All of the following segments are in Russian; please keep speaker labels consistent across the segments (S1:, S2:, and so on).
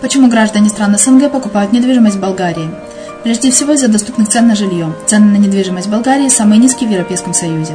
S1: Почему граждане стран СНГ покупают недвижимость в Болгарии? Прежде всего из-за доступных цен на жилье. Цены на недвижимость в Болгарии самые низкие в Европейском Союзе.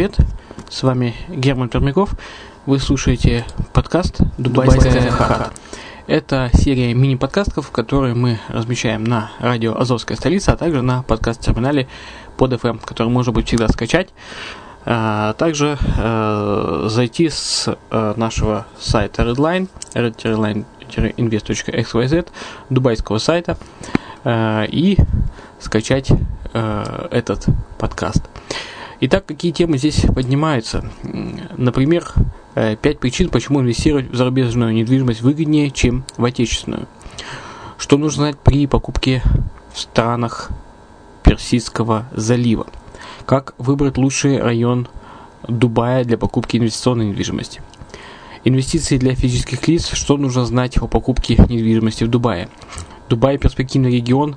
S2: привет, с вами Герман Пермяков. Вы слушаете подкаст «Дубайская хата». Это серия мини-подкастов, которые мы размещаем на радио «Азовская столица», а также на подкаст-терминале под FM, который можно будет всегда скачать. А также э, зайти с э, нашего сайта Redline, redline-invest.xyz, дубайского сайта, э, и скачать э, этот подкаст. Итак, какие темы здесь поднимаются? Например, э, пять причин, почему инвестировать в зарубежную недвижимость выгоднее, чем в отечественную. Что нужно знать при покупке в странах Персидского залива? Как выбрать лучший район Дубая для покупки инвестиционной недвижимости? Инвестиции для физических лиц. Что нужно знать о покупке недвижимости в Дубае? Дубай – перспективный регион,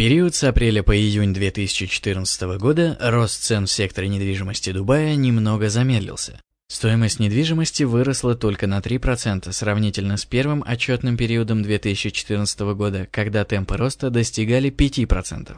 S3: период с апреля по июнь 2014 года рост цен в секторе недвижимости Дубая немного замедлился. Стоимость недвижимости выросла только на 3% сравнительно с первым отчетным периодом 2014 года, когда темпы роста достигали 5%.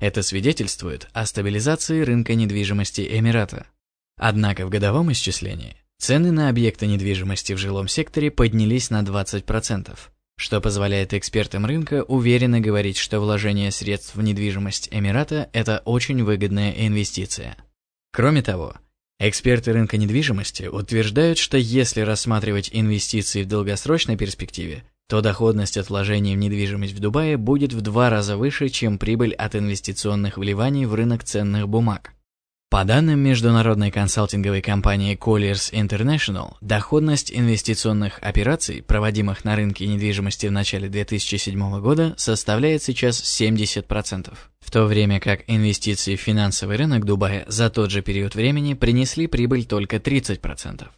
S3: Это свидетельствует о стабилизации рынка недвижимости Эмирата. Однако в годовом исчислении цены на объекты недвижимости в жилом секторе поднялись на 20% что позволяет экспертам рынка уверенно говорить, что вложение средств в недвижимость Эмирата – это очень выгодная инвестиция. Кроме того, эксперты рынка недвижимости утверждают, что если рассматривать инвестиции в долгосрочной перспективе, то доходность от вложений в недвижимость в Дубае будет в два раза выше, чем прибыль от инвестиционных вливаний в рынок ценных бумаг. По данным международной консалтинговой компании Colliers International, доходность инвестиционных операций, проводимых на рынке недвижимости в начале 2007 года, составляет сейчас 70%, в то время как инвестиции в финансовый рынок Дубая за тот же период времени принесли прибыль только 30%.